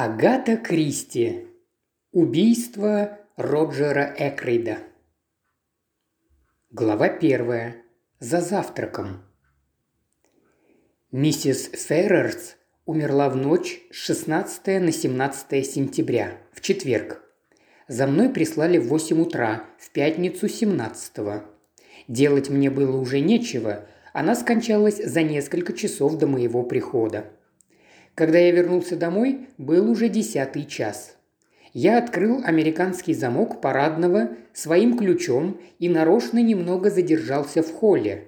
Агата Кристи. Убийство Роджера Экрейда. Глава первая. За завтраком. Миссис Феррерс умерла в ночь с 16 на 17 сентября, в четверг. За мной прислали в 8 утра, в пятницу 17 -го. Делать мне было уже нечего, она скончалась за несколько часов до моего прихода. Когда я вернулся домой, был уже десятый час. Я открыл американский замок парадного своим ключом и нарочно немного задержался в холле,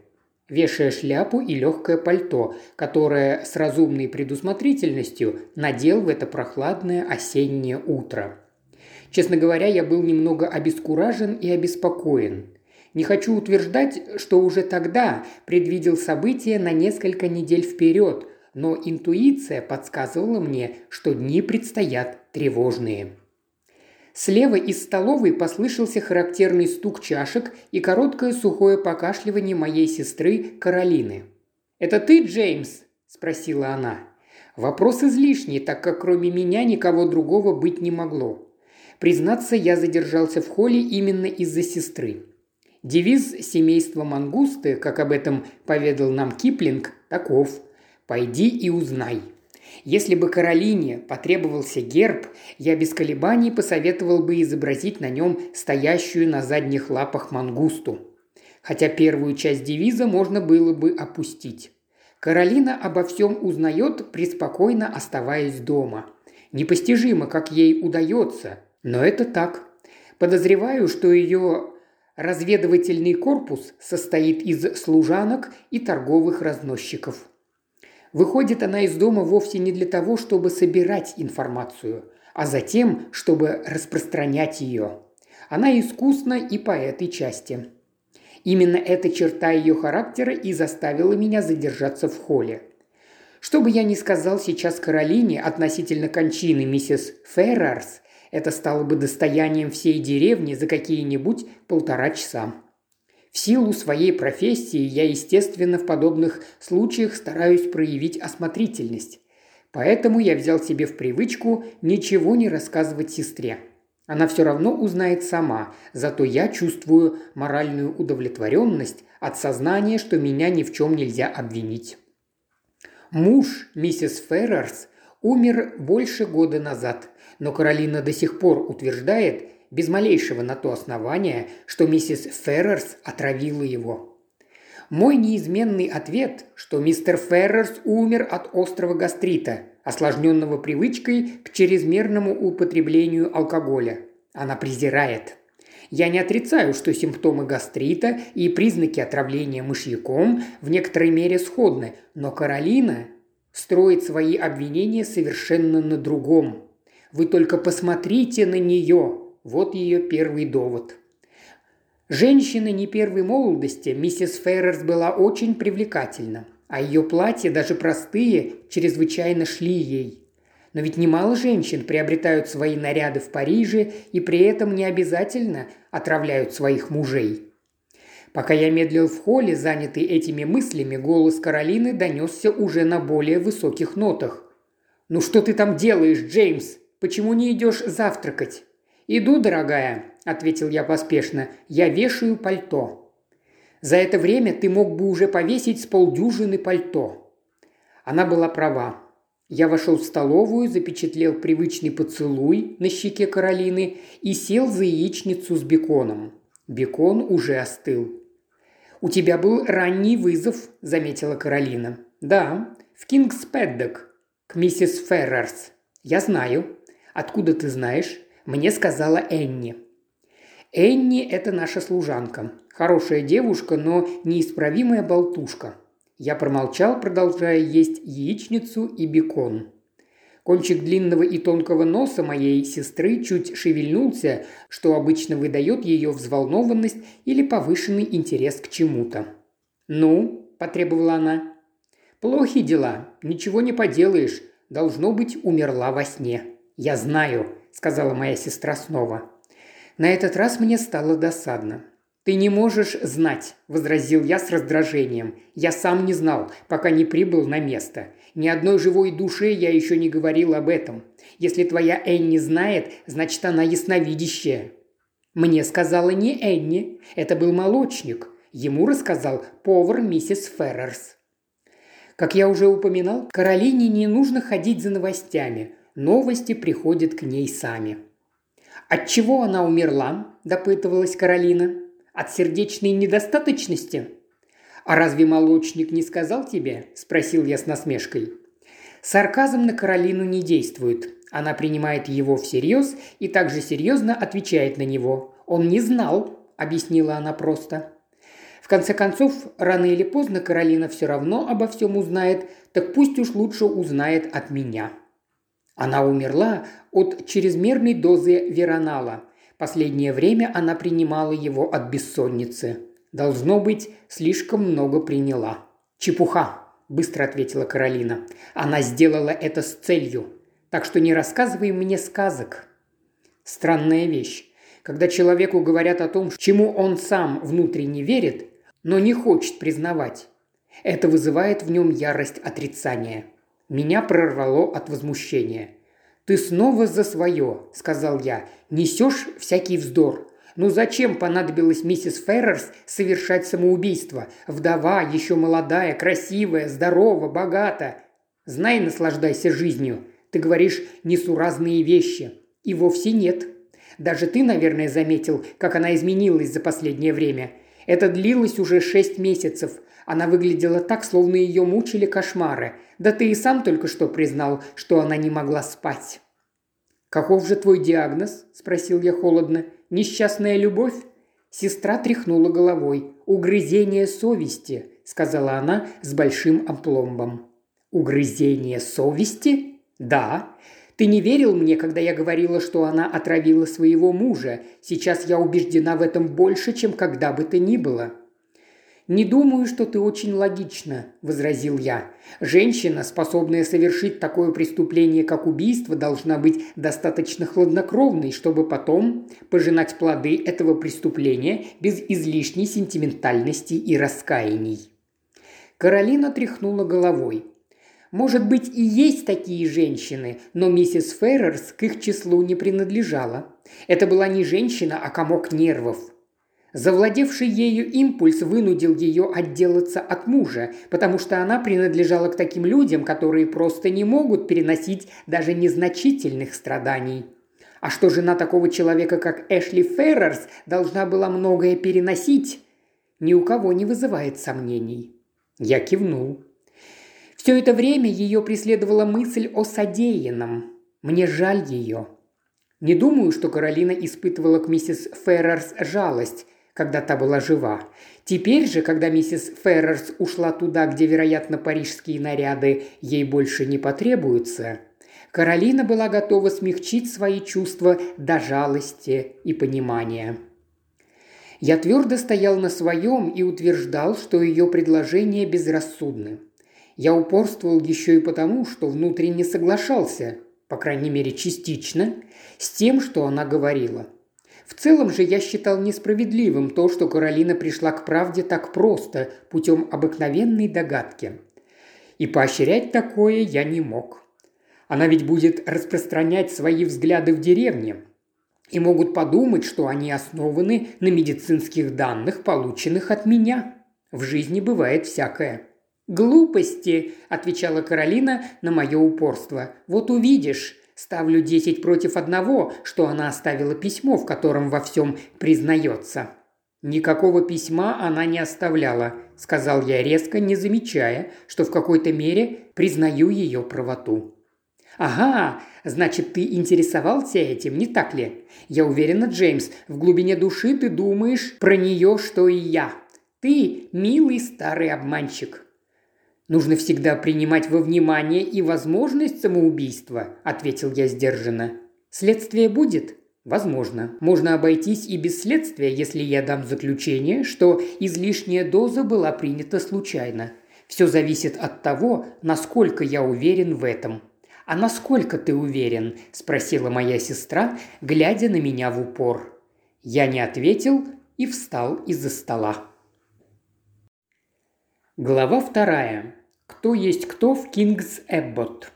вешая шляпу и легкое пальто, которое с разумной предусмотрительностью надел в это прохладное осеннее утро. Честно говоря, я был немного обескуражен и обеспокоен. Не хочу утверждать, что уже тогда предвидел события на несколько недель вперед, но интуиция подсказывала мне, что дни предстоят тревожные. Слева из столовой послышался характерный стук чашек и короткое сухое покашливание моей сестры Каролины. «Это ты, Джеймс?» – спросила она. Вопрос излишний, так как кроме меня никого другого быть не могло. Признаться, я задержался в холле именно из-за сестры. Девиз семейства Мангусты, как об этом поведал нам Киплинг, таков – Пойди и узнай. Если бы Каролине потребовался герб, я без колебаний посоветовал бы изобразить на нем стоящую на задних лапах мангусту. Хотя первую часть девиза можно было бы опустить. Каролина обо всем узнает, преспокойно оставаясь дома. Непостижимо, как ей удается, но это так. Подозреваю, что ее разведывательный корпус состоит из служанок и торговых разносчиков. Выходит она из дома вовсе не для того, чтобы собирать информацию, а затем, чтобы распространять ее. Она искусна и по этой части. Именно эта черта ее характера и заставила меня задержаться в холле. Что бы я ни сказал сейчас Каролине относительно кончины миссис Феррарс, это стало бы достоянием всей деревни за какие-нибудь полтора часа. В силу своей профессии я, естественно, в подобных случаях стараюсь проявить осмотрительность. Поэтому я взял себе в привычку ничего не рассказывать сестре. Она все равно узнает сама, зато я чувствую моральную удовлетворенность от сознания, что меня ни в чем нельзя обвинить. Муж миссис Феррерс умер больше года назад, но Каролина до сих пор утверждает, без малейшего на то основания, что миссис Феррерс отравила его. Мой неизменный ответ, что мистер Феррерс умер от острого гастрита, осложненного привычкой к чрезмерному употреблению алкоголя. Она презирает. Я не отрицаю, что симптомы гастрита и признаки отравления мышьяком в некоторой мере сходны, но Каролина строит свои обвинения совершенно на другом. Вы только посмотрите на нее, вот ее первый довод. Женщина не первой молодости, миссис Феррерс была очень привлекательна, а ее платья, даже простые, чрезвычайно шли ей. Но ведь немало женщин приобретают свои наряды в Париже и при этом не обязательно отравляют своих мужей. Пока я медлил в холле, занятый этими мыслями, голос Каролины донесся уже на более высоких нотах. «Ну что ты там делаешь, Джеймс? Почему не идешь завтракать?» «Иду, дорогая», – ответил я поспешно, – «я вешаю пальто». «За это время ты мог бы уже повесить с полдюжины пальто». Она была права. Я вошел в столовую, запечатлел привычный поцелуй на щеке Каролины и сел за яичницу с беконом. Бекон уже остыл. «У тебя был ранний вызов», – заметила Каролина. «Да, в Кингс Пэддок, к миссис Феррерс. Я знаю». «Откуда ты знаешь?» Мне сказала Энни. Энни – это наша служанка. Хорошая девушка, но неисправимая болтушка. Я промолчал, продолжая есть яичницу и бекон. Кончик длинного и тонкого носа моей сестры чуть шевельнулся, что обычно выдает ее взволнованность или повышенный интерес к чему-то. «Ну?» – потребовала она. «Плохи дела. Ничего не поделаешь. Должно быть, умерла во сне. Я знаю. – сказала моя сестра снова. На этот раз мне стало досадно. «Ты не можешь знать», – возразил я с раздражением. «Я сам не знал, пока не прибыл на место. Ни одной живой душе я еще не говорил об этом. Если твоя Энни знает, значит, она ясновидящая». Мне сказала не Энни, это был молочник. Ему рассказал повар миссис Феррерс. Как я уже упоминал, Каролине не нужно ходить за новостями. Новости приходят к ней сами. «От чего она умерла?» – допытывалась Каролина. «От сердечной недостаточности?» «А разве молочник не сказал тебе?» – спросил я с насмешкой. Сарказм на Каролину не действует. Она принимает его всерьез и также серьезно отвечает на него. «Он не знал», – объяснила она просто. В конце концов, рано или поздно Каролина все равно обо всем узнает, так пусть уж лучше узнает от меня. Она умерла от чрезмерной дозы веронала. Последнее время она принимала его от бессонницы. Должно быть, слишком много приняла. «Чепуха», – быстро ответила Каролина. «Она сделала это с целью. Так что не рассказывай мне сказок». Странная вещь. Когда человеку говорят о том, чему он сам внутренне верит, но не хочет признавать. Это вызывает в нем ярость отрицания. Меня прорвало от возмущения. «Ты снова за свое», – сказал я. «Несешь всякий вздор. Ну зачем понадобилось миссис Феррерс совершать самоубийство? Вдова, еще молодая, красивая, здорова, богата. Знай, наслаждайся жизнью. Ты говоришь несуразные вещи. И вовсе нет. Даже ты, наверное, заметил, как она изменилась за последнее время. Это длилось уже шесть месяцев. Она выглядела так, словно ее мучили кошмары. Да ты и сам только что признал, что она не могла спать. «Каков же твой диагноз?» – спросил я холодно. «Несчастная любовь?» Сестра тряхнула головой. «Угрызение совести», – сказала она с большим опломбом. «Угрызение совести?» «Да. Ты не верил мне, когда я говорила, что она отравила своего мужа. Сейчас я убеждена в этом больше, чем когда бы то ни было». «Не думаю, что ты очень логично», – возразил я. «Женщина, способная совершить такое преступление, как убийство, должна быть достаточно хладнокровной, чтобы потом пожинать плоды этого преступления без излишней сентиментальности и раскаяний». Каролина тряхнула головой. Может быть, и есть такие женщины, но миссис Феррерс к их числу не принадлежала. Это была не женщина, а комок нервов. Завладевший ею импульс вынудил ее отделаться от мужа, потому что она принадлежала к таким людям, которые просто не могут переносить даже незначительных страданий. А что жена такого человека, как Эшли Феррерс, должна была многое переносить, ни у кого не вызывает сомнений. Я кивнул. Все это время ее преследовала мысль о содеянном. Мне жаль ее. Не думаю, что Каролина испытывала к миссис Феррерс жалость, когда та была жива. Теперь же, когда миссис Феррерс ушла туда, где, вероятно, парижские наряды ей больше не потребуются, Каролина была готова смягчить свои чувства до жалости и понимания. Я твердо стоял на своем и утверждал, что ее предложения безрассудны. Я упорствовал еще и потому, что внутренне соглашался, по крайней мере частично, с тем, что она говорила – в целом же я считал несправедливым то, что Каролина пришла к правде так просто, путем обыкновенной догадки. И поощрять такое я не мог. Она ведь будет распространять свои взгляды в деревне. И могут подумать, что они основаны на медицинских данных, полученных от меня. В жизни бывает всякое. «Глупости», – отвечала Каролина на мое упорство. «Вот увидишь, Ставлю десять против одного, что она оставила письмо, в котором во всем признается». «Никакого письма она не оставляла», – сказал я резко, не замечая, что в какой-то мере признаю ее правоту. «Ага, значит, ты интересовался этим, не так ли? Я уверена, Джеймс, в глубине души ты думаешь про нее, что и я. Ты милый старый обманщик». Нужно всегда принимать во внимание и возможность самоубийства», – ответил я сдержанно. «Следствие будет?» Возможно. Можно обойтись и без следствия, если я дам заключение, что излишняя доза была принята случайно. Все зависит от того, насколько я уверен в этом. «А насколько ты уверен?» – спросила моя сестра, глядя на меня в упор. Я не ответил и встал из-за стола. Глава вторая. Кто есть кто в Кингс Эббот.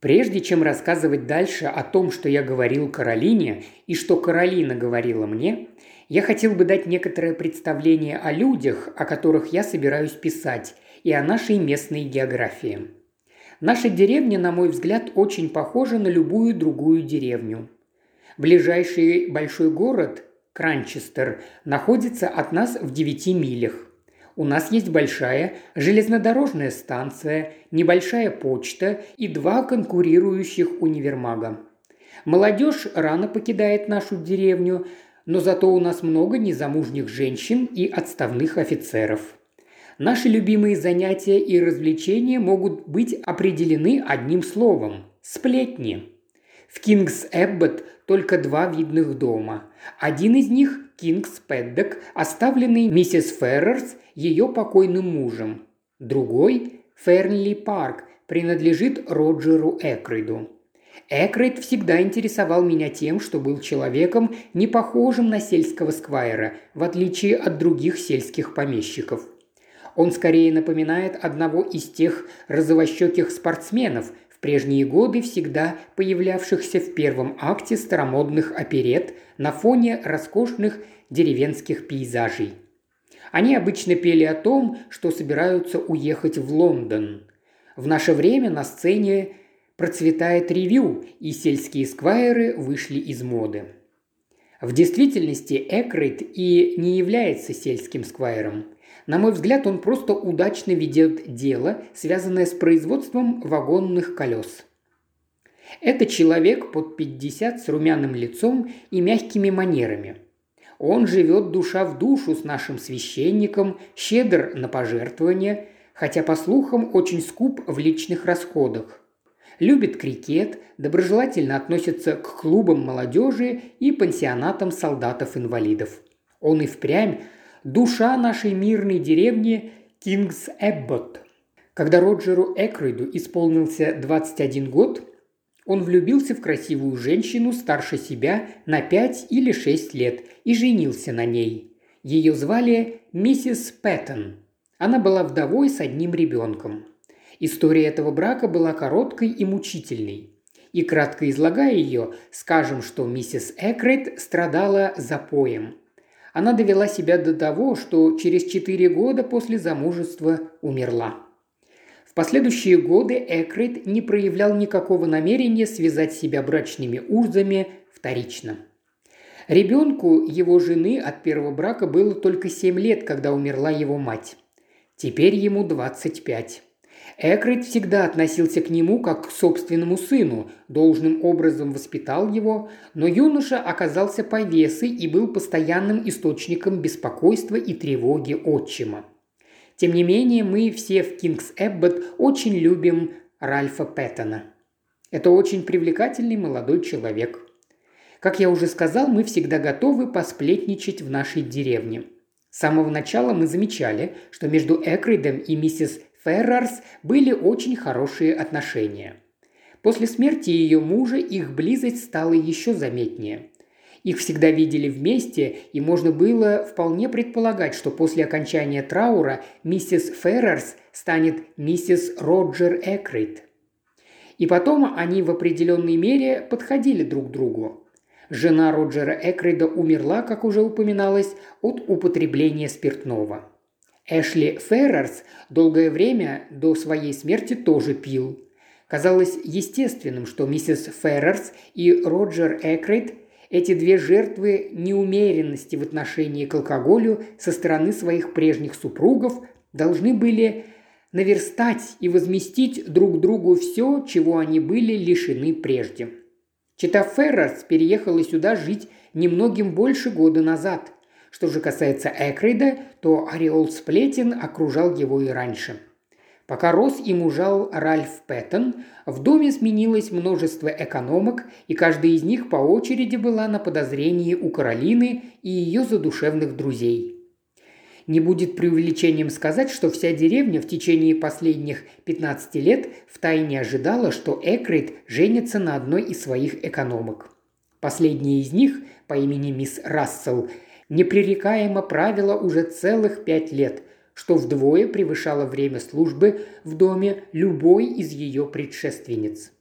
Прежде чем рассказывать дальше о том, что я говорил Каролине и что Каролина говорила мне, я хотел бы дать некоторое представление о людях, о которых я собираюсь писать, и о нашей местной географии. Наша деревня, на мой взгляд, очень похожа на любую другую деревню. Ближайший большой город, Кранчестер, находится от нас в 9 милях. У нас есть большая железнодорожная станция, небольшая почта и два конкурирующих универмага. Молодежь рано покидает нашу деревню, но зато у нас много незамужних женщин и отставных офицеров. Наши любимые занятия и развлечения могут быть определены одним словом – сплетни. В Кингс Эббот только два видных дома. Один из них – Кингс Пэддок, оставленный миссис Феррерс ее покойным мужем. Другой – Фернли Парк, принадлежит Роджеру Экрейду. Экрейд всегда интересовал меня тем, что был человеком, не похожим на сельского сквайра, в отличие от других сельских помещиков. Он скорее напоминает одного из тех розовощеких спортсменов, прежние годы всегда появлявшихся в первом акте старомодных оперет на фоне роскошных деревенских пейзажей. Они обычно пели о том, что собираются уехать в Лондон. В наше время на сцене процветает ревю, и сельские сквайры вышли из моды. В действительности Экрейт и не является сельским сквайром. На мой взгляд, он просто удачно ведет дело, связанное с производством вагонных колес. Это человек под 50 с румяным лицом и мягкими манерами. Он живет душа в душу с нашим священником, щедр на пожертвования, хотя, по слухам, очень скуп в личных расходах любит крикет, доброжелательно относится к клубам молодежи и пансионатам солдатов-инвалидов. Он и впрямь душа нашей мирной деревни Кингс Эббот. Когда Роджеру Экройду исполнился 21 год, он влюбился в красивую женщину старше себя на 5 или 6 лет и женился на ней. Ее звали миссис Пэттон. Она была вдовой с одним ребенком. История этого брака была короткой и мучительной. И кратко излагая ее, скажем, что миссис Экрейт страдала запоем. Она довела себя до того, что через четыре года после замужества умерла. В последующие годы Экрейт не проявлял никакого намерения связать себя брачными узами вторично. Ребенку его жены от первого брака было только 7 лет, когда умерла его мать. Теперь ему 25. Экрит всегда относился к нему как к собственному сыну, должным образом воспитал его, но юноша оказался повесой и был постоянным источником беспокойства и тревоги отчима. Тем не менее, мы все в Кингс Эббот очень любим Ральфа Пэттона. Это очень привлекательный молодой человек. Как я уже сказал, мы всегда готовы посплетничать в нашей деревне. С самого начала мы замечали, что между Экридом и миссис Феррарс были очень хорошие отношения. После смерти ее мужа их близость стала еще заметнее. Их всегда видели вместе, и можно было вполне предполагать, что после окончания траура миссис Феррарс станет миссис Роджер Экрейт. И потом они в определенной мере подходили друг другу. Жена Роджера Экрейда умерла, как уже упоминалось, от употребления спиртного – Эшли Феррерс долгое время до своей смерти тоже пил. Казалось естественным, что миссис Феррерс и Роджер Экрейт эти две жертвы неумеренности в отношении к алкоголю со стороны своих прежних супругов должны были наверстать и возместить друг другу все, чего они были лишены прежде. Чита Феррерс переехала сюда жить немногим больше года назад. Что же касается Экрида, то ореол сплетен окружал его и раньше. Пока рос и мужал Ральф Пэттон, в доме сменилось множество экономок, и каждая из них по очереди была на подозрении у Каролины и ее задушевных друзей. Не будет преувеличением сказать, что вся деревня в течение последних 15 лет втайне ожидала, что Экрейд женится на одной из своих экономок. Последняя из них, по имени мисс Рассел, непререкаемо правила уже целых пять лет, что вдвое превышало время службы в доме любой из ее предшественниц.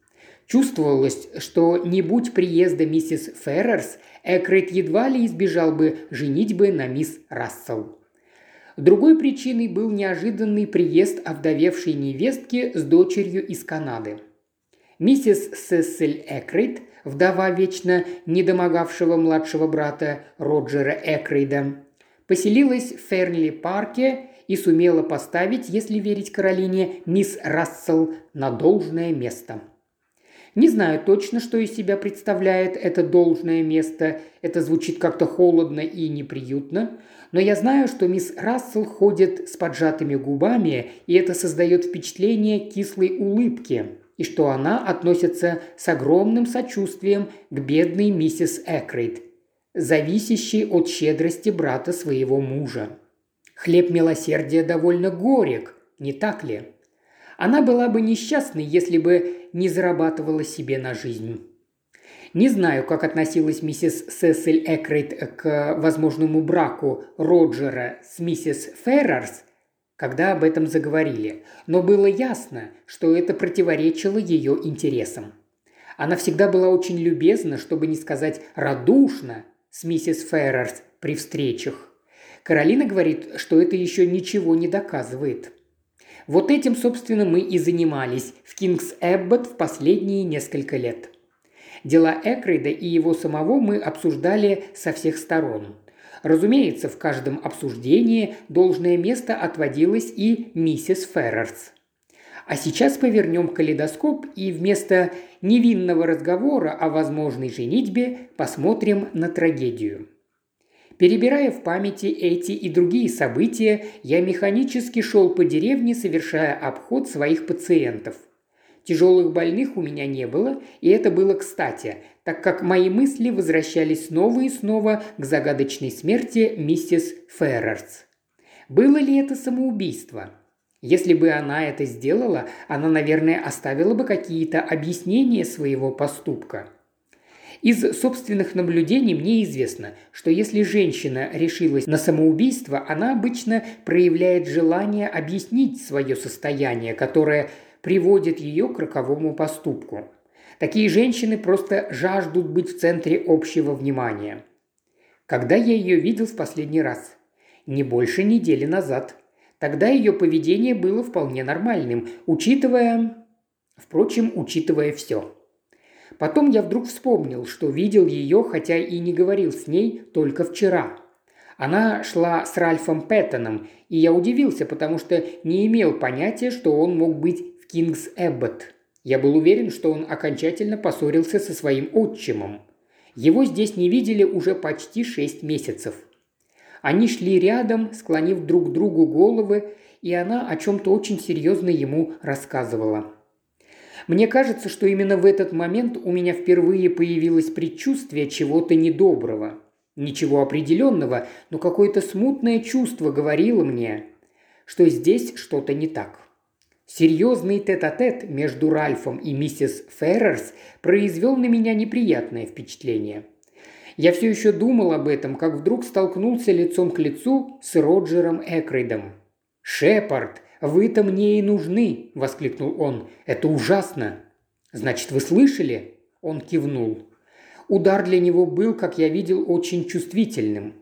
Чувствовалось, что не будь приезда миссис Феррерс, Экрейт едва ли избежал бы женитьбы на мисс Рассел. Другой причиной был неожиданный приезд овдовевшей невестки с дочерью из Канады. Миссис Сессель Экрейт, вдова вечно недомогавшего младшего брата Роджера Экрейда, поселилась в Фернли-парке и сумела поставить, если верить Каролине, мисс Рассел на должное место – не знаю точно, что из себя представляет это должное место. Это звучит как-то холодно и неприютно. Но я знаю, что мисс Рассел ходит с поджатыми губами, и это создает впечатление кислой улыбки, и что она относится с огромным сочувствием к бедной миссис Экрейд, зависящей от щедрости брата своего мужа. Хлеб милосердия довольно горек, не так ли? Она была бы несчастной, если бы не зарабатывала себе на жизнь. Не знаю, как относилась миссис Сесиль Экрейт к возможному браку Роджера с миссис Феррерс, когда об этом заговорили, но было ясно, что это противоречило ее интересам. Она всегда была очень любезна, чтобы не сказать радушна, с миссис Феррерс при встречах. Каролина говорит, что это еще ничего не доказывает – вот этим, собственно, мы и занимались в Кингс Эббот в последние несколько лет. Дела Экрейда и его самого мы обсуждали со всех сторон. Разумеется, в каждом обсуждении должное место отводилось и миссис Феррерс. А сейчас повернем калейдоскоп и вместо невинного разговора о возможной женитьбе посмотрим на трагедию. Перебирая в памяти эти и другие события, я механически шел по деревне, совершая обход своих пациентов. Тяжелых больных у меня не было, и это было кстати, так как мои мысли возвращались снова и снова к загадочной смерти миссис Феррерс. Было ли это самоубийство? Если бы она это сделала, она, наверное, оставила бы какие-то объяснения своего поступка – из собственных наблюдений мне известно, что если женщина решилась на самоубийство, она обычно проявляет желание объяснить свое состояние, которое приводит ее к роковому поступку. Такие женщины просто жаждут быть в центре общего внимания. Когда я ее видел в последний раз? Не больше недели назад. Тогда ее поведение было вполне нормальным, учитывая... Впрочем, учитывая все. Потом я вдруг вспомнил, что видел ее, хотя и не говорил с ней только вчера. Она шла с Ральфом Пэттоном, и я удивился, потому что не имел понятия, что он мог быть Кингс Эббот. Я был уверен, что он окончательно поссорился со своим отчимом. Его здесь не видели уже почти шесть месяцев. Они шли рядом, склонив друг другу головы, и она о чем-то очень серьезно ему рассказывала. Мне кажется, что именно в этот момент у меня впервые появилось предчувствие чего-то недоброго. Ничего определенного, но какое-то смутное чувство говорило мне, что здесь что-то не так. Серьезный тет-а-тет между Ральфом и миссис Феррерс произвел на меня неприятное впечатление. Я все еще думал об этом, как вдруг столкнулся лицом к лицу с Роджером Экрейдом. «Шепард!» «Вы-то мне и нужны!» – воскликнул он. «Это ужасно!» «Значит, вы слышали?» Он кивнул. Удар для него был, как я видел, очень чувствительным.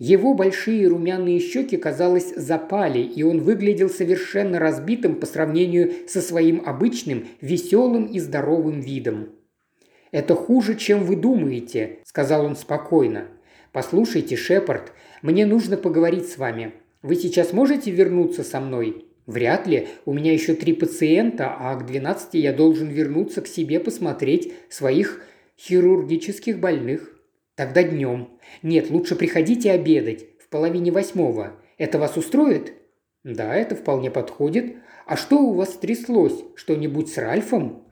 Его большие румяные щеки, казалось, запали, и он выглядел совершенно разбитым по сравнению со своим обычным, веселым и здоровым видом. «Это хуже, чем вы думаете», – сказал он спокойно. «Послушайте, Шепард, мне нужно поговорить с вами. Вы сейчас можете вернуться со мной?» «Вряд ли. У меня еще три пациента, а к двенадцати я должен вернуться к себе посмотреть своих хирургических больных. Тогда днем. Нет, лучше приходите обедать в половине восьмого. Это вас устроит?» «Да, это вполне подходит. А что у вас стряслось? Что-нибудь с Ральфом?»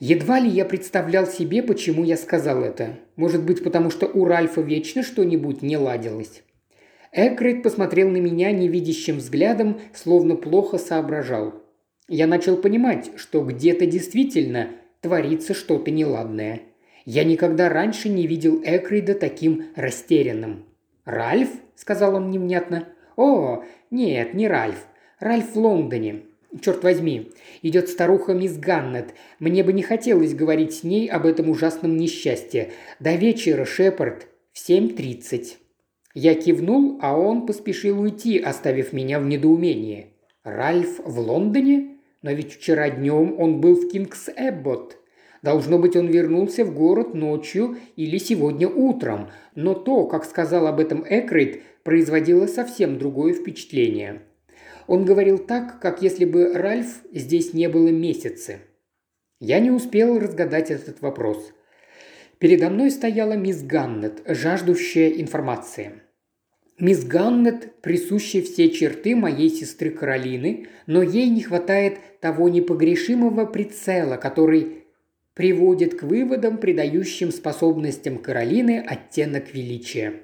Едва ли я представлял себе, почему я сказал это. Может быть, потому что у Ральфа вечно что-нибудь не ладилось. Экрейд посмотрел на меня невидящим взглядом, словно плохо соображал. Я начал понимать, что где-то действительно творится что-то неладное. Я никогда раньше не видел Экрейда таким растерянным. «Ральф?» – сказал он невнятно. «О, нет, не Ральф. Ральф в Лондоне. Черт возьми, идет старуха мисс Ганнет. Мне бы не хотелось говорить с ней об этом ужасном несчастье. До вечера, Шепард, в семь тридцать». Я кивнул, а он поспешил уйти, оставив меня в недоумении. «Ральф в Лондоне? Но ведь вчера днем он был в Кингс Эббот. Должно быть, он вернулся в город ночью или сегодня утром, но то, как сказал об этом Экрейд, производило совсем другое впечатление. Он говорил так, как если бы Ральф здесь не было месяцы. Я не успел разгадать этот вопрос. Передо мной стояла мисс Ганнет, жаждущая информации. Мисс Ганнет присущи все черты моей сестры Каролины, но ей не хватает того непогрешимого прицела, который приводит к выводам, придающим способностям Каролины оттенок величия.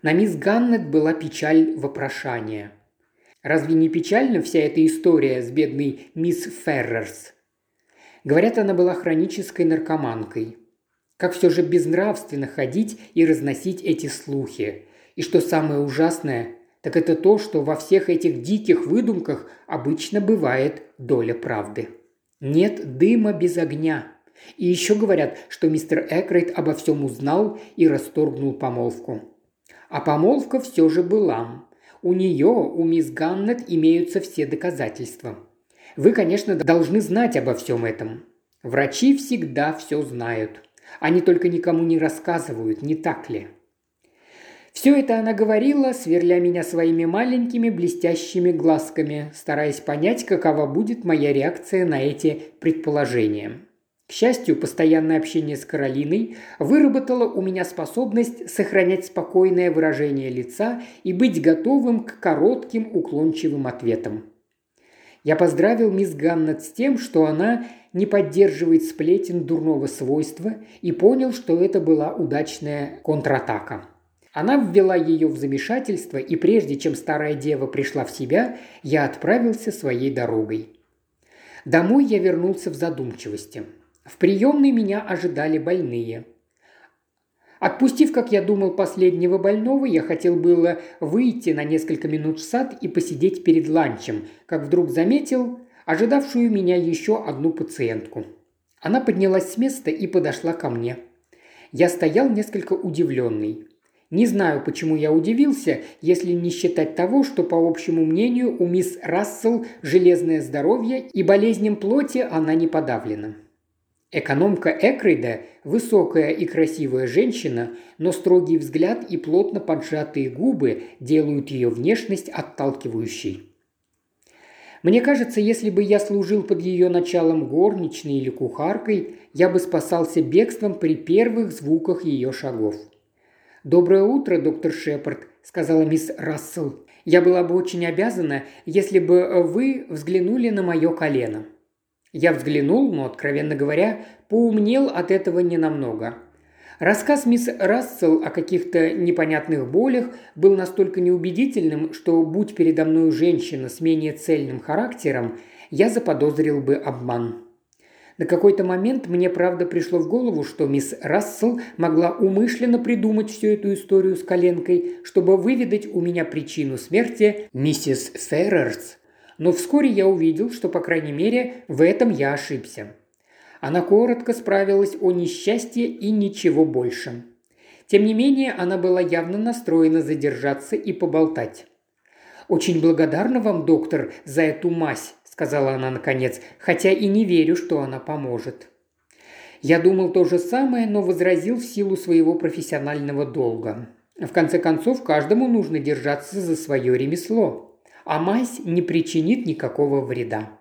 На мисс Ганнет была печаль вопрошания. Разве не печальна вся эта история с бедной мисс Феррерс? Говорят, она была хронической наркоманкой. Как все же безнравственно ходить и разносить эти слухи. И что самое ужасное, так это то, что во всех этих диких выдумках обычно бывает доля правды. Нет дыма без огня. И еще говорят, что мистер Экрейт обо всем узнал и расторгнул помолвку. А помолвка все же была. У нее, у мисс Ганнет, имеются все доказательства. Вы, конечно, должны знать обо всем этом. Врачи всегда все знают. Они только никому не рассказывают, не так ли? Все это она говорила, сверля меня своими маленькими блестящими глазками, стараясь понять, какова будет моя реакция на эти предположения. К счастью, постоянное общение с Каролиной выработало у меня способность сохранять спокойное выражение лица и быть готовым к коротким уклончивым ответам. Я поздравил мисс Ганнет с тем, что она не поддерживает сплетен дурного свойства и понял, что это была удачная контратака. Она ввела ее в замешательство, и прежде чем старая дева пришла в себя, я отправился своей дорогой. Домой я вернулся в задумчивости – в приемной меня ожидали больные. Отпустив, как я думал, последнего больного, я хотел было выйти на несколько минут в сад и посидеть перед ланчем, как вдруг заметил ожидавшую меня еще одну пациентку. Она поднялась с места и подошла ко мне. Я стоял несколько удивленный. Не знаю, почему я удивился, если не считать того, что, по общему мнению, у мисс Рассел железное здоровье и болезням плоти она не подавлена. Экономка Экрейда – высокая и красивая женщина, но строгий взгляд и плотно поджатые губы делают ее внешность отталкивающей. Мне кажется, если бы я служил под ее началом горничной или кухаркой, я бы спасался бегством при первых звуках ее шагов. «Доброе утро, доктор Шепард», – сказала мисс Рассел. «Я была бы очень обязана, если бы вы взглянули на мое колено». Я взглянул, но, откровенно говоря, поумнел от этого ненамного. Рассказ мисс Рассел о каких-то непонятных болях был настолько неубедительным, что, будь передо мной женщина с менее цельным характером, я заподозрил бы обман. На какой-то момент мне правда пришло в голову, что мисс Рассел могла умышленно придумать всю эту историю с коленкой, чтобы выведать у меня причину смерти миссис Феррерс но вскоре я увидел, что, по крайней мере, в этом я ошибся. Она коротко справилась о несчастье и ничего больше. Тем не менее, она была явно настроена задержаться и поболтать. «Очень благодарна вам, доктор, за эту мазь», – сказала она наконец, хотя и не верю, что она поможет. Я думал то же самое, но возразил в силу своего профессионального долга. В конце концов, каждому нужно держаться за свое ремесло а мазь не причинит никакого вреда.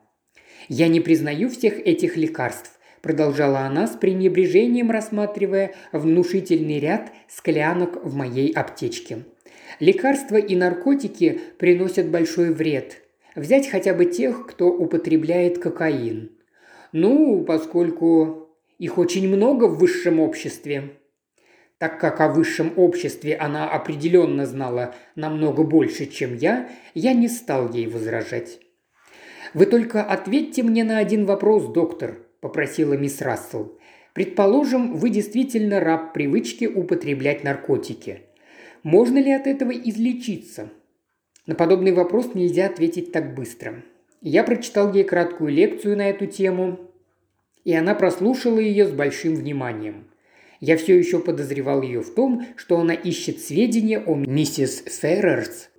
«Я не признаю всех этих лекарств», – продолжала она с пренебрежением рассматривая внушительный ряд склянок в моей аптечке. «Лекарства и наркотики приносят большой вред. Взять хотя бы тех, кто употребляет кокаин. Ну, поскольку их очень много в высшем обществе», так как о высшем обществе она определенно знала намного больше, чем я, я не стал ей возражать. «Вы только ответьте мне на один вопрос, доктор», – попросила мисс Рассел. «Предположим, вы действительно раб привычки употреблять наркотики. Можно ли от этого излечиться?» На подобный вопрос нельзя ответить так быстро. Я прочитал ей краткую лекцию на эту тему, и она прослушала ее с большим вниманием. Я все еще подозревал ее в том, что она ищет сведения о миссис Феррерс.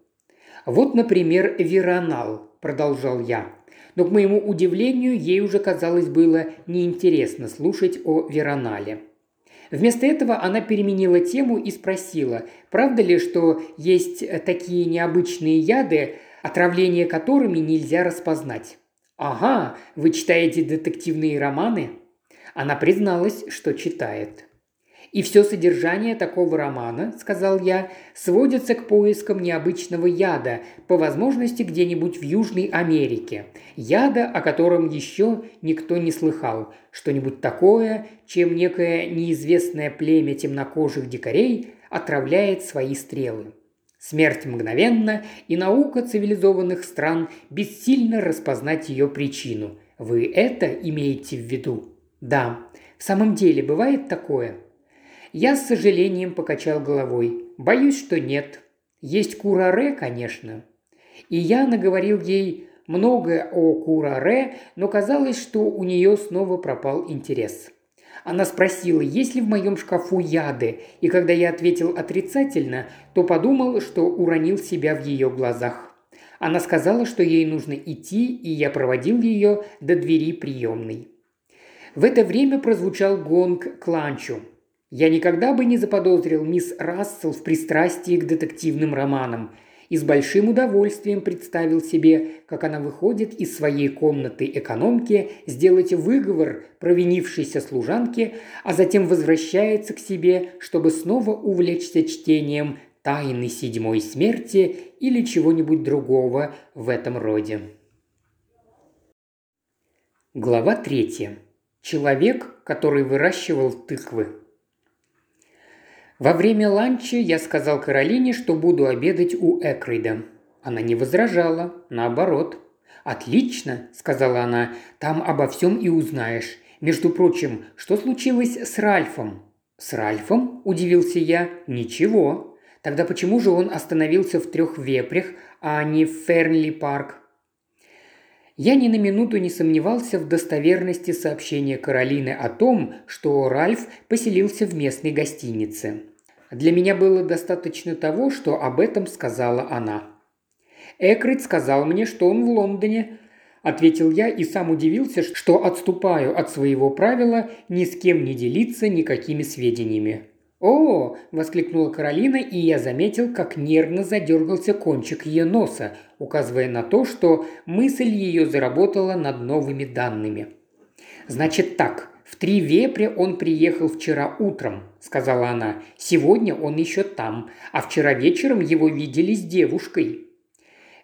«Вот, например, Веронал», – продолжал я. Но, к моему удивлению, ей уже, казалось, было неинтересно слушать о Веронале. Вместо этого она переменила тему и спросила, правда ли, что есть такие необычные яды, отравление которыми нельзя распознать. «Ага, вы читаете детективные романы?» Она призналась, что читает. И все содержание такого романа, сказал я, сводится к поискам необычного яда, по возможности где-нибудь в Южной Америке. Яда, о котором еще никто не слыхал. Что-нибудь такое, чем некое неизвестное племя темнокожих дикарей отравляет свои стрелы. Смерть мгновенна, и наука цивилизованных стран бессильно распознать ее причину. Вы это имеете в виду? Да. В самом деле, бывает такое? Я с сожалением покачал головой. Боюсь, что нет. Есть Кураре, конечно. И я наговорил ей многое о Кураре, но казалось, что у нее снова пропал интерес. Она спросила, есть ли в моем шкафу яды, и когда я ответил отрицательно, то подумал, что уронил себя в ее глазах. Она сказала, что ей нужно идти, и я проводил ее до двери приемной. В это время прозвучал гонг к ланчу. Я никогда бы не заподозрил мисс Рассел в пристрастии к детективным романам – и с большим удовольствием представил себе, как она выходит из своей комнаты экономки сделать выговор провинившейся служанке, а затем возвращается к себе, чтобы снова увлечься чтением «Тайны седьмой смерти» или чего-нибудь другого в этом роде. Глава третья. Человек, который выращивал тыквы. Во время ланча я сказал Каролине, что буду обедать у Экрида. Она не возражала, наоборот. «Отлично», – сказала она, – «там обо всем и узнаешь. Между прочим, что случилось с Ральфом?» «С Ральфом?» – удивился я. «Ничего. Тогда почему же он остановился в трех вепрях, а не в Фернли-парк?» Я ни на минуту не сомневался в достоверности сообщения Каролины о том, что Ральф поселился в местной гостинице. Для меня было достаточно того, что об этом сказала она. Экрит сказал мне, что он в Лондоне, ответил я и сам удивился, что отступаю от своего правила ни с кем не делиться никакими сведениями. «О!» – воскликнула Каролина, и я заметил, как нервно задергался кончик ее носа, указывая на то, что мысль ее заработала над новыми данными. «Значит так, в три вепря он приехал вчера утром», – сказала она. «Сегодня он еще там, а вчера вечером его видели с девушкой».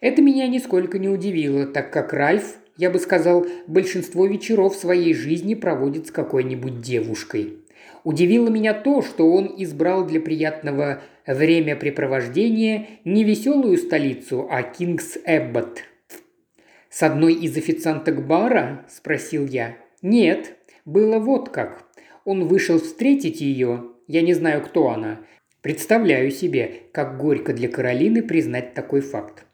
Это меня нисколько не удивило, так как Ральф, я бы сказал, большинство вечеров своей жизни проводит с какой-нибудь девушкой. Удивило меня то, что он избрал для приятного времяпрепровождения не веселую столицу, а Кингс Эббот. «С одной из официанток бара?» – спросил я. «Нет, было вот как. Он вышел встретить ее. Я не знаю, кто она. Представляю себе, как горько для Каролины признать такой факт.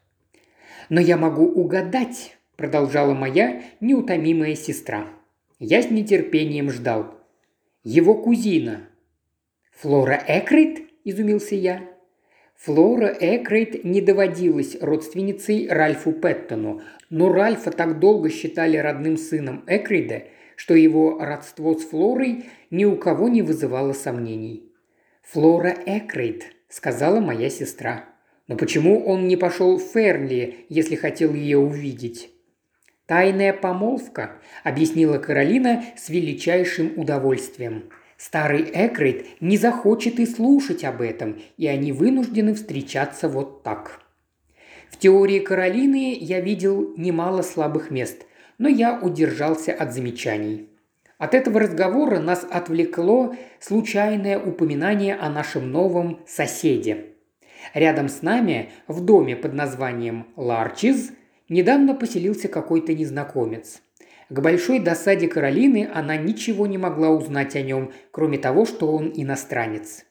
«Но я могу угадать», – продолжала моя неутомимая сестра. Я с нетерпением ждал. Его кузина. «Флора Экрейт?» – изумился я. Флора Экрейт не доводилась родственницей Ральфу Петтону, но Ральфа так долго считали родным сыном Экрейда, что его родство с Флорой ни у кого не вызывало сомнений. «Флора Экрейт», – сказала моя сестра. «Но почему он не пошел в Фернли, если хотел ее увидеть?» «Тайная помолвка», – объяснила Каролина с величайшим удовольствием. Старый Экрейт не захочет и слушать об этом, и они вынуждены встречаться вот так. В теории Каролины я видел немало слабых мест, но я удержался от замечаний. От этого разговора нас отвлекло случайное упоминание о нашем новом соседе. Рядом с нами, в доме под названием Ларчиз, Недавно поселился какой-то незнакомец. К большой досаде Каролины она ничего не могла узнать о нем, кроме того, что он иностранец.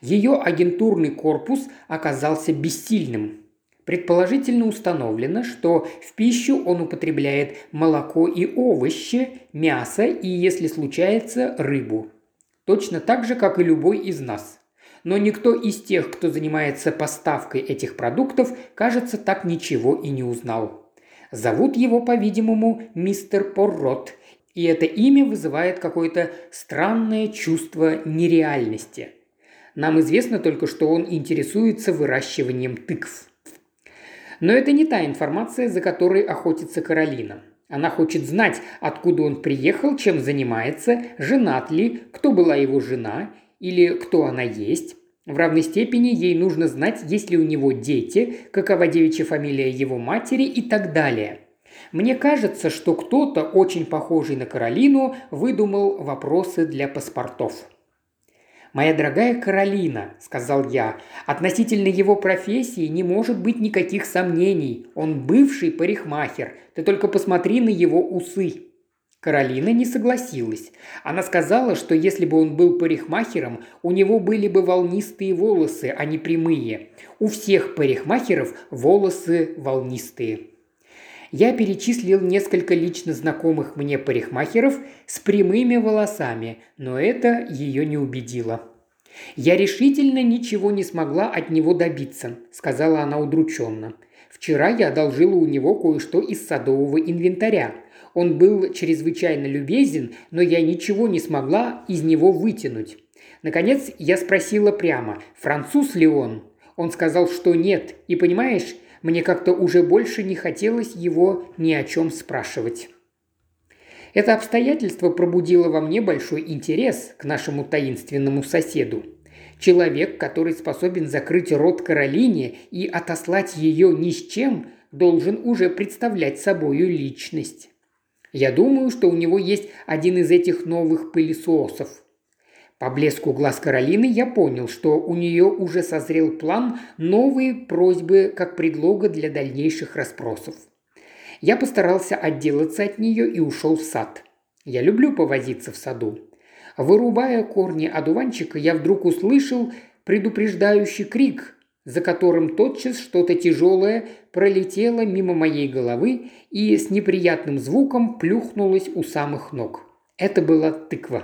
Ее агентурный корпус оказался бессильным. Предположительно установлено, что в пищу он употребляет молоко и овощи, мясо и, если случается, рыбу. Точно так же, как и любой из нас. Но никто из тех, кто занимается поставкой этих продуктов, кажется, так ничего и не узнал. Зовут его, по-видимому, мистер Поррот, и это имя вызывает какое-то странное чувство нереальности. Нам известно только, что он интересуется выращиванием тыкв. Но это не та информация, за которой охотится Каролина. Она хочет знать, откуда он приехал, чем занимается, женат ли, кто была его жена или кто она есть. В равной степени ей нужно знать, есть ли у него дети, какова девичья фамилия его матери и так далее. Мне кажется, что кто-то, очень похожий на Каролину, выдумал вопросы для паспортов. «Моя дорогая Каролина», – сказал я, – «относительно его профессии не может быть никаких сомнений. Он бывший парикмахер. Ты только посмотри на его усы». Каролина не согласилась. Она сказала, что если бы он был парикмахером, у него были бы волнистые волосы, а не прямые. У всех парикмахеров волосы волнистые. Я перечислил несколько лично знакомых мне парикмахеров с прямыми волосами, но это ее не убедило. «Я решительно ничего не смогла от него добиться», – сказала она удрученно. «Вчера я одолжила у него кое-что из садового инвентаря. Он был чрезвычайно любезен, но я ничего не смогла из него вытянуть. Наконец я спросила прямо, француз ли он? Он сказал, что нет, и понимаешь, мне как-то уже больше не хотелось его ни о чем спрашивать. Это обстоятельство пробудило во мне большой интерес к нашему таинственному соседу. Человек, который способен закрыть рот Каролине и отослать ее ни с чем, должен уже представлять собою личность. Я думаю, что у него есть один из этих новых пылесосов. По блеску глаз Каролины я понял, что у нее уже созрел план новые просьбы как предлога для дальнейших расспросов. Я постарался отделаться от нее и ушел в сад. Я люблю повозиться в саду. Вырубая корни одуванчика, я вдруг услышал предупреждающий крик, за которым тотчас что-то тяжелое пролетело мимо моей головы и с неприятным звуком плюхнулось у самых ног. Это была тыква.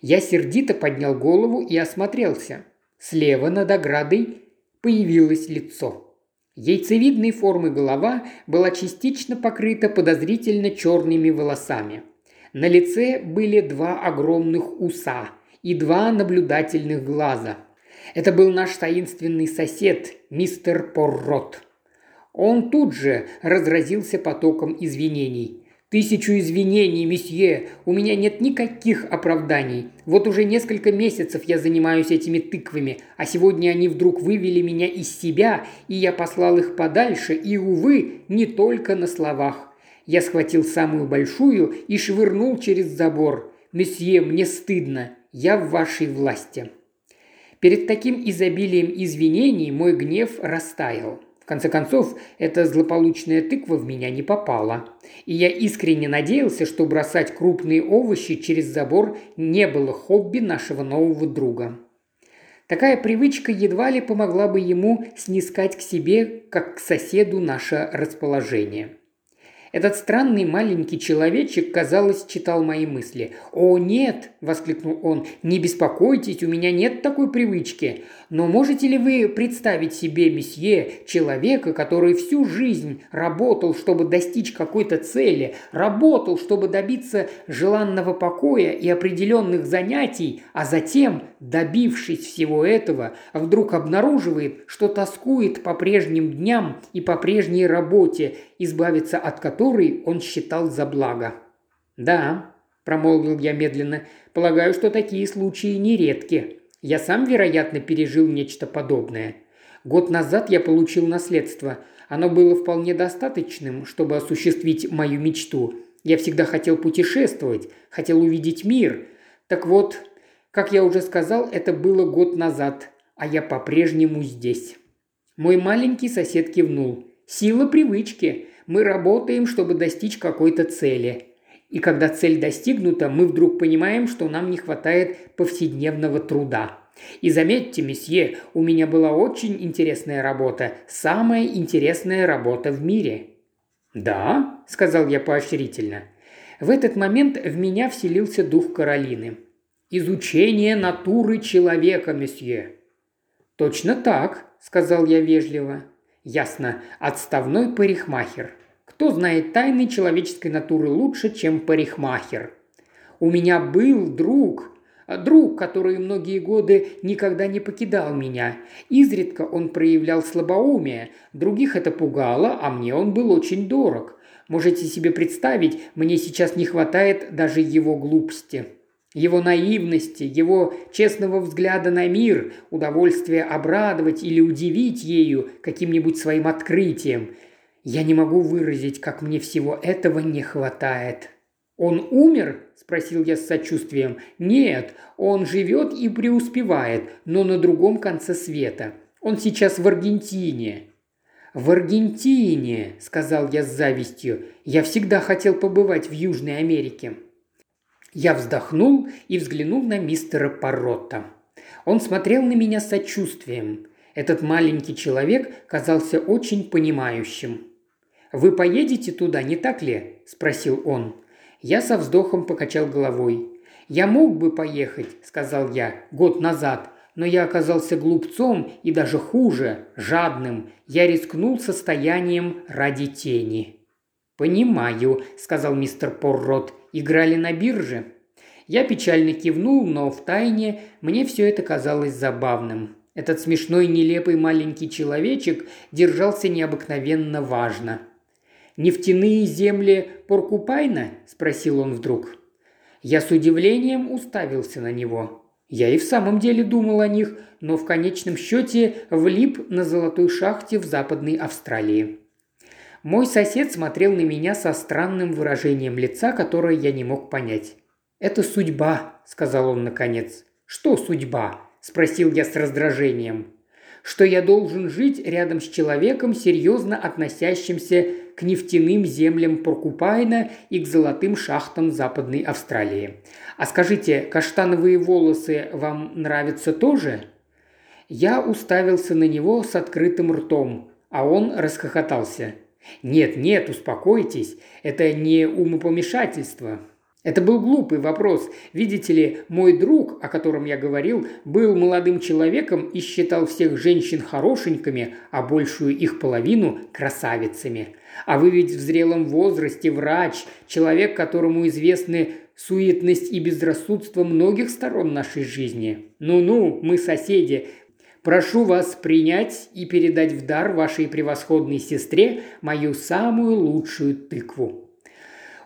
Я сердито поднял голову и осмотрелся. Слева над оградой появилось лицо. Яйцевидной формы голова была частично покрыта подозрительно черными волосами. На лице были два огромных уса и два наблюдательных глаза. Это был наш таинственный сосед, мистер Поррот. Он тут же разразился потоком извинений. Тысячу извинений, месье. У меня нет никаких оправданий. Вот уже несколько месяцев я занимаюсь этими тыквами, а сегодня они вдруг вывели меня из себя, и я послал их подальше, и, увы, не только на словах. Я схватил самую большую и швырнул через забор. «Месье, мне стыдно. Я в вашей власти». Перед таким изобилием извинений мой гнев растаял. Конце концов, эта злополучная тыква в меня не попала. И я искренне надеялся, что бросать крупные овощи через забор не было хобби нашего нового друга. Такая привычка едва ли помогла бы ему снискать к себе, как к соседу, наше расположение. Этот странный маленький человечек, казалось, читал мои мысли. «О, нет!» – воскликнул он. «Не беспокойтесь, у меня нет такой привычки. Но можете ли вы представить себе, месье, человека, который всю жизнь работал, чтобы достичь какой-то цели, работал, чтобы добиться желанного покоя и определенных занятий, а затем, добившись всего этого, вдруг обнаруживает, что тоскует по прежним дням и по прежней работе, избавиться от которой он считал за благо. «Да», – промолвил я медленно, – «полагаю, что такие случаи нередки. Я сам, вероятно, пережил нечто подобное. Год назад я получил наследство. Оно было вполне достаточным, чтобы осуществить мою мечту. Я всегда хотел путешествовать, хотел увидеть мир. Так вот, как я уже сказал, это было год назад, а я по-прежнему здесь». Мой маленький сосед кивнул. Сила привычки. Мы работаем, чтобы достичь какой-то цели. И когда цель достигнута, мы вдруг понимаем, что нам не хватает повседневного труда. И заметьте, месье, у меня была очень интересная работа, самая интересная работа в мире». «Да?» – сказал я поощрительно. В этот момент в меня вселился дух Каролины. «Изучение натуры человека, месье». «Точно так», – сказал я вежливо. «Ясно. Отставной парикмахер. Кто знает тайны человеческой натуры лучше, чем парикмахер?» «У меня был друг», Друг, который многие годы никогда не покидал меня. Изредка он проявлял слабоумие, других это пугало, а мне он был очень дорог. Можете себе представить, мне сейчас не хватает даже его глупости. Его наивности, его честного взгляда на мир, удовольствия обрадовать или удивить ею каким-нибудь своим открытием. Я не могу выразить, как мне всего этого не хватает. «Он умер?» – спросил я с сочувствием. «Нет, он живет и преуспевает, но на другом конце света. Он сейчас в Аргентине». «В Аргентине», – сказал я с завистью. «Я всегда хотел побывать в Южной Америке». Я вздохнул и взглянул на мистера Паротта. Он смотрел на меня сочувствием. Этот маленький человек казался очень понимающим. «Вы поедете туда, не так ли?» – спросил он. Я со вздохом покачал головой. «Я мог бы поехать», – сказал я, – «год назад, но я оказался глупцом и даже хуже, жадным. Я рискнул состоянием ради тени». «Понимаю», – сказал мистер Поррот. «Играли на бирже?» Я печально кивнул, но в тайне мне все это казалось забавным. Этот смешной нелепый маленький человечек держался необыкновенно важно – «Нефтяные земли Поркупайна?» – спросил он вдруг. Я с удивлением уставился на него. Я и в самом деле думал о них, но в конечном счете влип на золотой шахте в Западной Австралии. Мой сосед смотрел на меня со странным выражением лица, которое я не мог понять. «Это судьба», – сказал он наконец. «Что судьба?» – спросил я с раздражением. «Что я должен жить рядом с человеком, серьезно относящимся к нефтяным землям Поркупайна и к золотым шахтам Западной Австралии. А скажите, каштановые волосы вам нравятся тоже?» Я уставился на него с открытым ртом, а он расхохотался. «Нет, нет, успокойтесь, это не умопомешательство. Это был глупый вопрос. Видите ли, мой друг, о котором я говорил, был молодым человеком и считал всех женщин хорошенькими, а большую их половину – красавицами. А вы ведь в зрелом возрасте врач, человек, которому известны суетность и безрассудство многих сторон нашей жизни. Ну-ну, мы соседи. Прошу вас принять и передать в дар вашей превосходной сестре мою самую лучшую тыкву.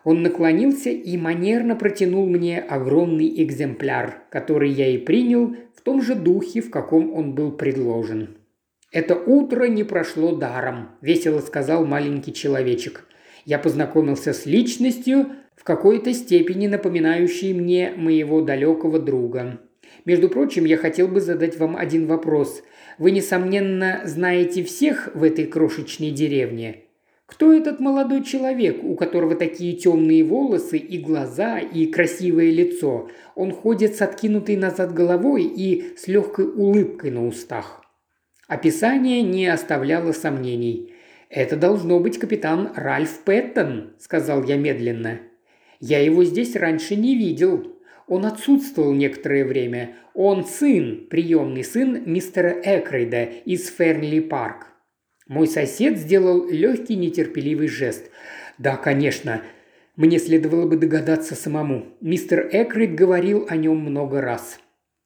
Он наклонился и манерно протянул мне огромный экземпляр, который я и принял в том же духе, в каком он был предложен. «Это утро не прошло даром», – весело сказал маленький человечек. «Я познакомился с личностью, в какой-то степени напоминающей мне моего далекого друга. Между прочим, я хотел бы задать вам один вопрос. Вы, несомненно, знаете всех в этой крошечной деревне. Кто этот молодой человек, у которого такие темные волосы и глаза, и красивое лицо? Он ходит с откинутой назад головой и с легкой улыбкой на устах. Описание не оставляло сомнений. «Это должно быть капитан Ральф Пэттон», – сказал я медленно. «Я его здесь раньше не видел. Он отсутствовал некоторое время. Он сын, приемный сын мистера Экрейда из Фернли Парк. Мой сосед сделал легкий нетерпеливый жест. «Да, конечно. Мне следовало бы догадаться самому. Мистер Экрид говорил о нем много раз».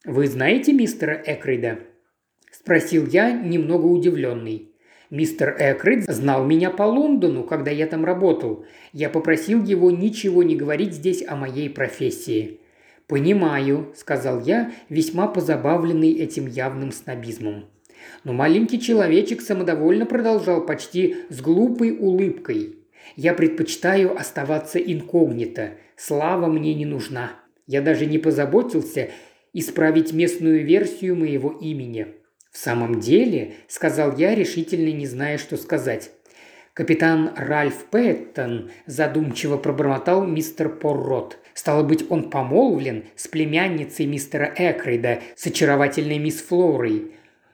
«Вы знаете мистера Экрида?» – спросил я, немного удивленный. Мистер Экрид знал меня по Лондону, когда я там работал. Я попросил его ничего не говорить здесь о моей профессии. «Понимаю», – сказал я, весьма позабавленный этим явным снобизмом. Но маленький человечек самодовольно продолжал почти с глупой улыбкой. «Я предпочитаю оставаться инкогнито. Слава мне не нужна. Я даже не позаботился исправить местную версию моего имени». «В самом деле», – сказал я, решительно не зная, что сказать. Капитан Ральф Пэттон задумчиво пробормотал мистер Поррот. Стало быть, он помолвлен с племянницей мистера Экрейда, с очаровательной мисс Флорой.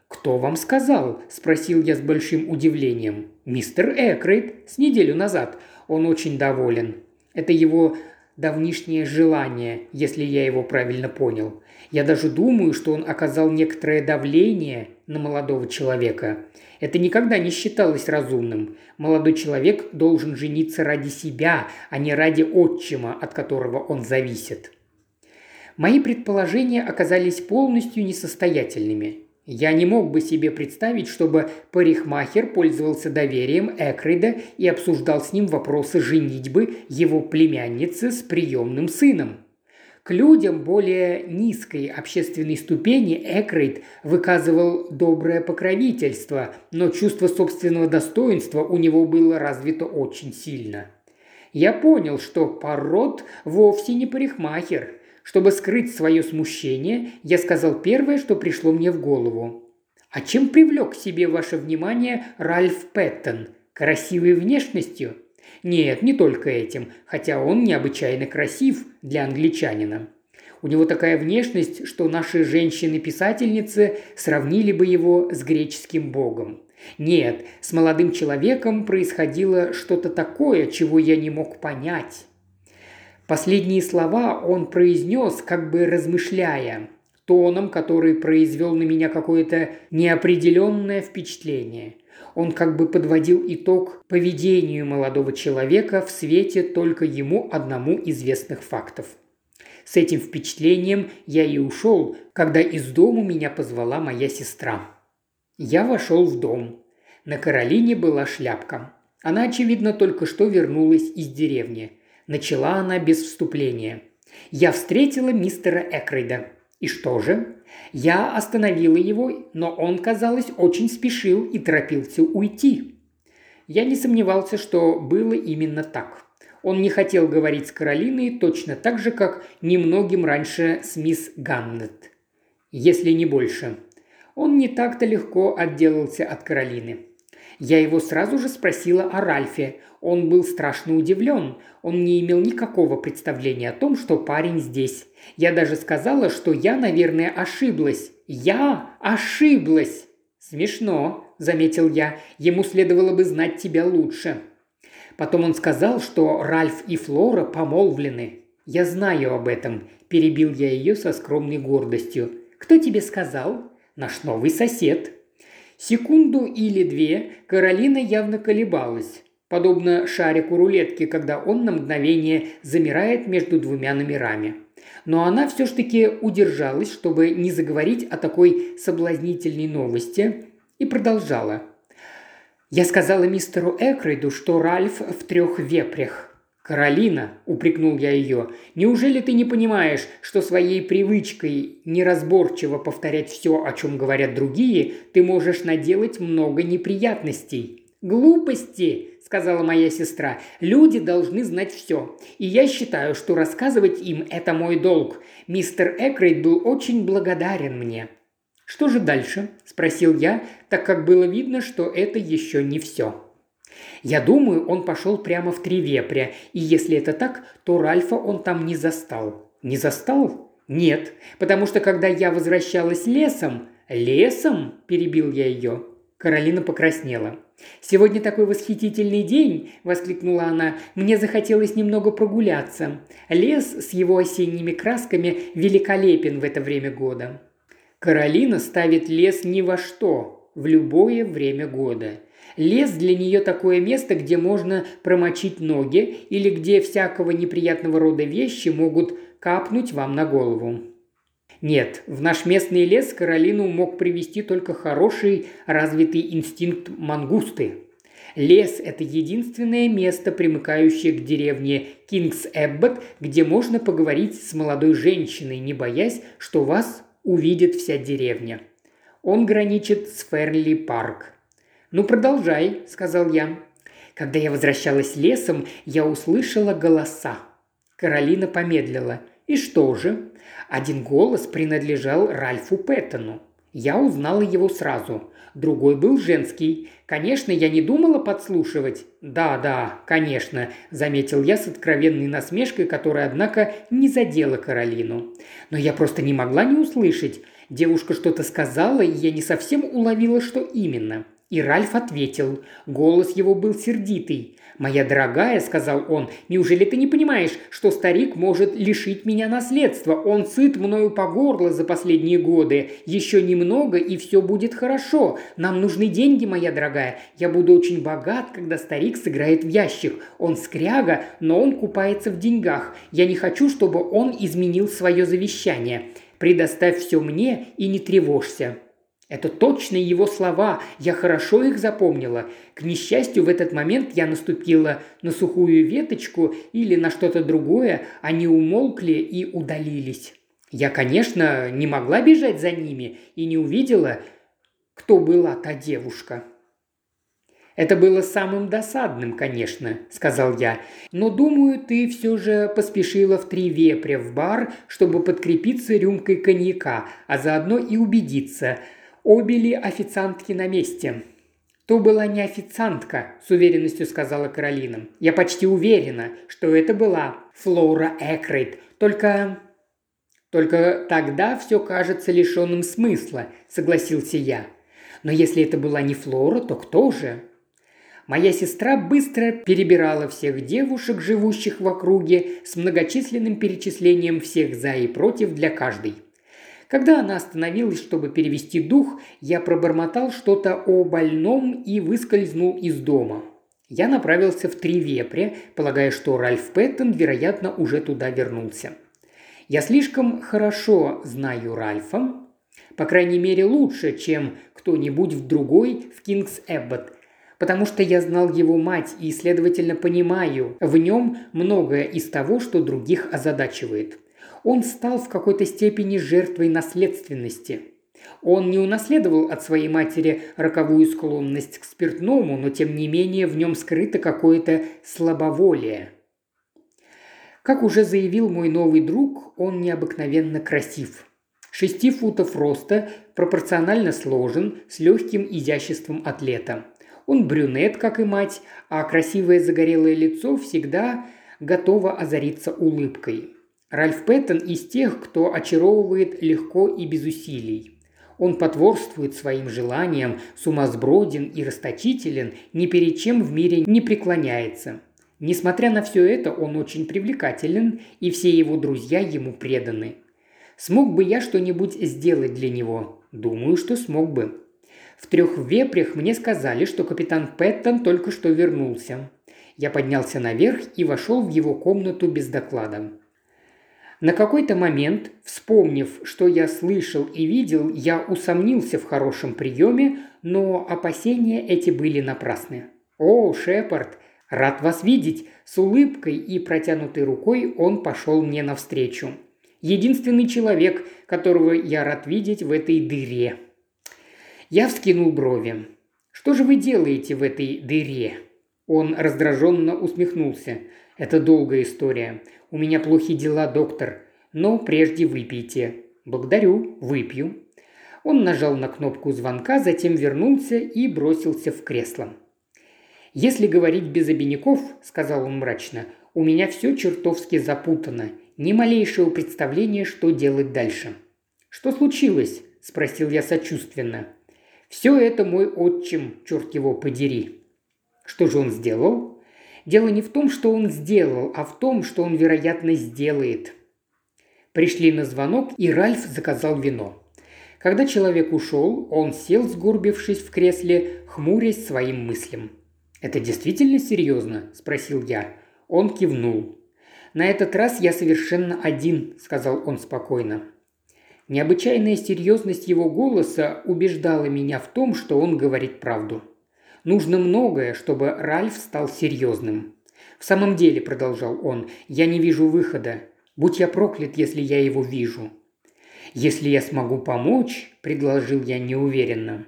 «Кто вам сказал?» – спросил я с большим удивлением. «Мистер Экрейд, с неделю назад. Он очень доволен. Это его давнишнее желание, если я его правильно понял. Я даже думаю, что он оказал некоторое давление на молодого человека. Это никогда не считалось разумным. Молодой человек должен жениться ради себя, а не ради отчима, от которого он зависит. Мои предположения оказались полностью несостоятельными. Я не мог бы себе представить, чтобы парикмахер пользовался доверием Экрида и обсуждал с ним вопросы женитьбы его племянницы с приемным сыном. Людям более низкой общественной ступени Экрейд выказывал доброе покровительство, но чувство собственного достоинства у него было развито очень сильно. Я понял, что пород вовсе не парикмахер. Чтобы скрыть свое смущение, я сказал первое, что пришло мне в голову. «А чем привлек к себе ваше внимание Ральф Пэттон? Красивой внешностью?» Нет, не только этим, хотя он необычайно красив для англичанина. У него такая внешность, что наши женщины-писательницы сравнили бы его с греческим богом. Нет, с молодым человеком происходило что-то такое, чего я не мог понять. Последние слова он произнес, как бы размышляя, тоном, который произвел на меня какое-то неопределенное впечатление. Он как бы подводил итог поведению молодого человека в свете только ему одному известных фактов. С этим впечатлением я и ушел, когда из дому меня позвала моя сестра. Я вошел в дом. На Каролине была шляпка. Она, очевидно, только что вернулась из деревни. Начала она без вступления. Я встретила мистера Экрейда. И что же? Я остановила его, но он, казалось, очень спешил и торопился уйти. Я не сомневался, что было именно так. Он не хотел говорить с Каролиной точно так же, как немногим раньше с мисс Ганнет. Если не больше. Он не так-то легко отделался от Каролины. Я его сразу же спросила о Ральфе. Он был страшно удивлен. Он не имел никакого представления о том, что парень здесь. Я даже сказала, что я, наверное, ошиблась. Я ошиблась. Смешно, заметил я. Ему следовало бы знать тебя лучше. Потом он сказал, что Ральф и Флора помолвлены. Я знаю об этом, перебил я ее со скромной гордостью. Кто тебе сказал? Наш новый сосед. Секунду или две Каролина явно колебалась, подобно шарику рулетки, когда он на мгновение замирает между двумя номерами. Но она все ж таки удержалась, чтобы не заговорить о такой соблазнительной новости, и продолжала. «Я сказала мистеру Экрейду, что Ральф в трех вепрях. «Каролина», – упрекнул я ее, – «неужели ты не понимаешь, что своей привычкой неразборчиво повторять все, о чем говорят другие, ты можешь наделать много неприятностей?» «Глупости», – сказала моя сестра. «Люди должны знать все. И я считаю, что рассказывать им – это мой долг. Мистер Экрейд был очень благодарен мне». «Что же дальше?» – спросил я, так как было видно, что это еще не все. Я думаю, он пошел прямо в три вепря, и если это так, то Ральфа он там не застал. Не застал? Нет, потому что когда я возвращалась лесом... Лесом? Перебил я ее. Каролина покраснела. «Сегодня такой восхитительный день!» – воскликнула она. «Мне захотелось немного прогуляться. Лес с его осенними красками великолепен в это время года». Каролина ставит лес ни во что, в любое время года. Лес для нее такое место, где можно промочить ноги или где всякого неприятного рода вещи могут капнуть вам на голову. Нет, в наш местный лес Каролину мог привести только хороший развитый инстинкт мангусты. Лес – это единственное место, примыкающее к деревне Кингс Эббот, где можно поговорить с молодой женщиной, не боясь, что вас увидит вся деревня. Он граничит с Ферли Парк. «Ну, продолжай», – сказал я. Когда я возвращалась лесом, я услышала голоса. Каролина помедлила. «И что же?» Один голос принадлежал Ральфу Пэттону. Я узнала его сразу. Другой был женский. Конечно, я не думала подслушивать. Да, да, конечно, заметил я с откровенной насмешкой, которая, однако, не задела Каролину. Но я просто не могла не услышать. Девушка что-то сказала, и я не совсем уловила, что именно. И Ральф ответил. Голос его был сердитый. «Моя дорогая», – сказал он, – «неужели ты не понимаешь, что старик может лишить меня наследства? Он сыт мною по горло за последние годы. Еще немного, и все будет хорошо. Нам нужны деньги, моя дорогая. Я буду очень богат, когда старик сыграет в ящик. Он скряга, но он купается в деньгах. Я не хочу, чтобы он изменил свое завещание. Предоставь все мне и не тревожься. Это точно его слова, я хорошо их запомнила. К несчастью, в этот момент я наступила на сухую веточку или на что-то другое, они умолкли и удалились. Я, конечно, не могла бежать за ними и не увидела, кто была та девушка. «Это было самым досадным, конечно», – сказал я. «Но, думаю, ты все же поспешила в три вепря в бар, чтобы подкрепиться рюмкой коньяка, а заодно и убедиться – Обе ли официантки на месте?» «То была не официантка», – с уверенностью сказала Каролина. «Я почти уверена, что это была Флора Экрейт. Только...» «Только тогда все кажется лишенным смысла», – согласился я. «Но если это была не Флора, то кто же?» Моя сестра быстро перебирала всех девушек, живущих в округе, с многочисленным перечислением всех «за» и «против» для каждой – когда она остановилась, чтобы перевести дух, я пробормотал что-то о больном и выскользнул из дома. Я направился в Тривепре, полагая, что Ральф Пэттон, вероятно, уже туда вернулся. Я слишком хорошо знаю Ральфа, по крайней мере лучше, чем кто-нибудь в другой в Кингс Эббот, потому что я знал его мать и, следовательно, понимаю в нем многое из того, что других озадачивает – он стал в какой-то степени жертвой наследственности. Он не унаследовал от своей матери роковую склонность к спиртному, но тем не менее в нем скрыто какое-то слабоволие. Как уже заявил мой новый друг, он необыкновенно красив. Шести футов роста, пропорционально сложен, с легким изяществом атлета. Он брюнет, как и мать, а красивое загорелое лицо всегда готово озариться улыбкой. Ральф Пэттон из тех, кто очаровывает легко и без усилий. Он потворствует своим желаниям, сумасброден и расточителен, ни перед чем в мире не преклоняется. Несмотря на все это, он очень привлекателен, и все его друзья ему преданы. Смог бы я что-нибудь сделать для него? Думаю, что смог бы. В трех вепрях мне сказали, что капитан Пэттон только что вернулся. Я поднялся наверх и вошел в его комнату без доклада. На какой-то момент, вспомнив, что я слышал и видел, я усомнился в хорошем приеме, но опасения эти были напрасны. «О, Шепард, рад вас видеть!» С улыбкой и протянутой рукой он пошел мне навстречу. Единственный человек, которого я рад видеть в этой дыре. Я вскинул брови. «Что же вы делаете в этой дыре?» Он раздраженно усмехнулся. «Это долгая история. У меня плохие дела, доктор. Но прежде выпейте». «Благодарю, выпью». Он нажал на кнопку звонка, затем вернулся и бросился в кресло. «Если говорить без обиняков», – сказал он мрачно, – «у меня все чертовски запутано. Ни малейшего представления, что делать дальше». «Что случилось?» – спросил я сочувственно. «Все это мой отчим, черт его подери». «Что же он сделал?» Дело не в том, что он сделал, а в том, что он, вероятно, сделает. Пришли на звонок, и Ральф заказал вино. Когда человек ушел, он сел, сгорбившись в кресле, хмурясь своим мыслям. «Это действительно серьезно?» – спросил я. Он кивнул. «На этот раз я совершенно один», – сказал он спокойно. Необычайная серьезность его голоса убеждала меня в том, что он говорит правду. Нужно многое, чтобы Ральф стал серьезным. «В самом деле», – продолжал он, – «я не вижу выхода. Будь я проклят, если я его вижу». «Если я смогу помочь», – предложил я неуверенно.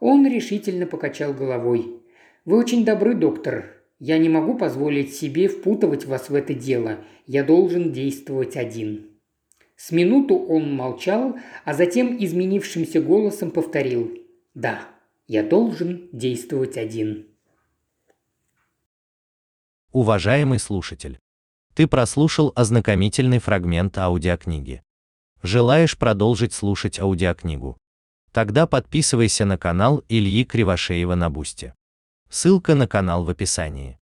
Он решительно покачал головой. «Вы очень добры, доктор. Я не могу позволить себе впутывать вас в это дело. Я должен действовать один». С минуту он молчал, а затем изменившимся голосом повторил «Да, я должен действовать один». Уважаемый слушатель, ты прослушал ознакомительный фрагмент аудиокниги. Желаешь продолжить слушать аудиокнигу? Тогда подписывайся на канал Ильи Кривошеева на Бусте. Ссылка на канал в описании.